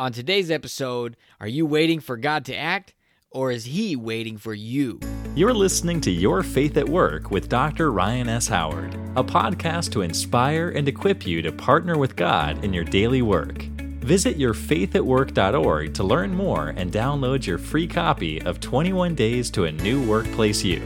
On today's episode, are you waiting for God to act or is He waiting for you? You're listening to Your Faith at Work with Dr. Ryan S. Howard, a podcast to inspire and equip you to partner with God in your daily work. Visit yourfaithatwork.org to learn more and download your free copy of 21 Days to a New Workplace You.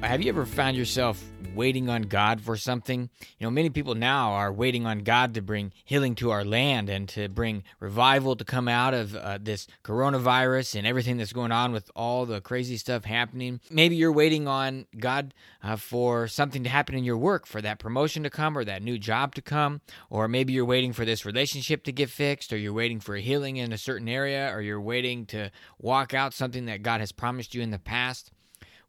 Have you ever found yourself waiting on God for something. You know, many people now are waiting on God to bring healing to our land and to bring revival to come out of uh, this coronavirus and everything that's going on with all the crazy stuff happening. Maybe you're waiting on God uh, for something to happen in your work, for that promotion to come or that new job to come, or maybe you're waiting for this relationship to get fixed, or you're waiting for a healing in a certain area, or you're waiting to walk out something that God has promised you in the past.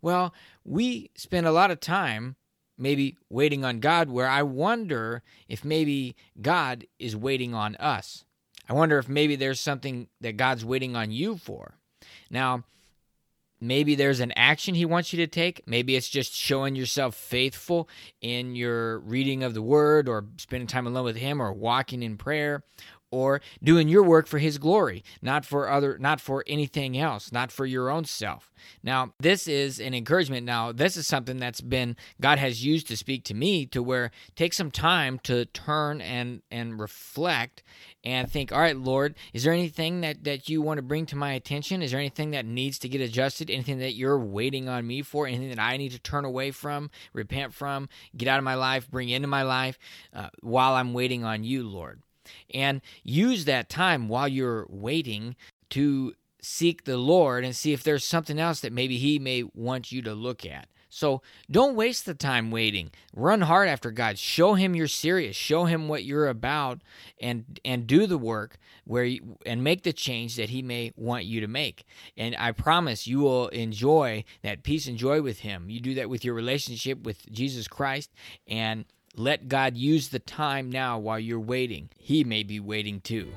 Well, we spend a lot of time maybe waiting on God, where I wonder if maybe God is waiting on us. I wonder if maybe there's something that God's waiting on you for. Now, maybe there's an action he wants you to take. Maybe it's just showing yourself faithful in your reading of the word or spending time alone with him or walking in prayer or doing your work for his glory not for other not for anything else not for your own self. Now this is an encouragement. Now this is something that's been god has used to speak to me to where take some time to turn and and reflect and think all right lord is there anything that that you want to bring to my attention? Is there anything that needs to get adjusted? Anything that you're waiting on me for? Anything that i need to turn away from repent from get out of my life bring into my life uh, while i'm waiting on you lord and use that time while you're waiting to seek the Lord and see if there's something else that maybe He may want you to look at. So don't waste the time waiting. Run hard after God. Show him you're serious. Show him what you're about and and do the work where you, and make the change that he may want you to make. And I promise you will enjoy that peace and joy with him. You do that with your relationship with Jesus Christ and let God use the time now while you're waiting. He may be waiting too.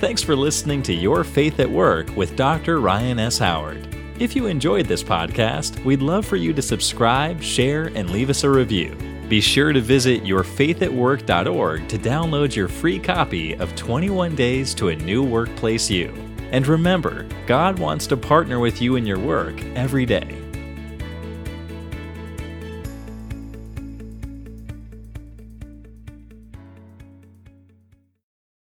Thanks for listening to Your Faith at Work with Dr. Ryan S. Howard. If you enjoyed this podcast, we'd love for you to subscribe, share, and leave us a review. Be sure to visit yourfaithatwork.org to download your free copy of 21 Days to a New Workplace You. And remember, God wants to partner with you in your work every day.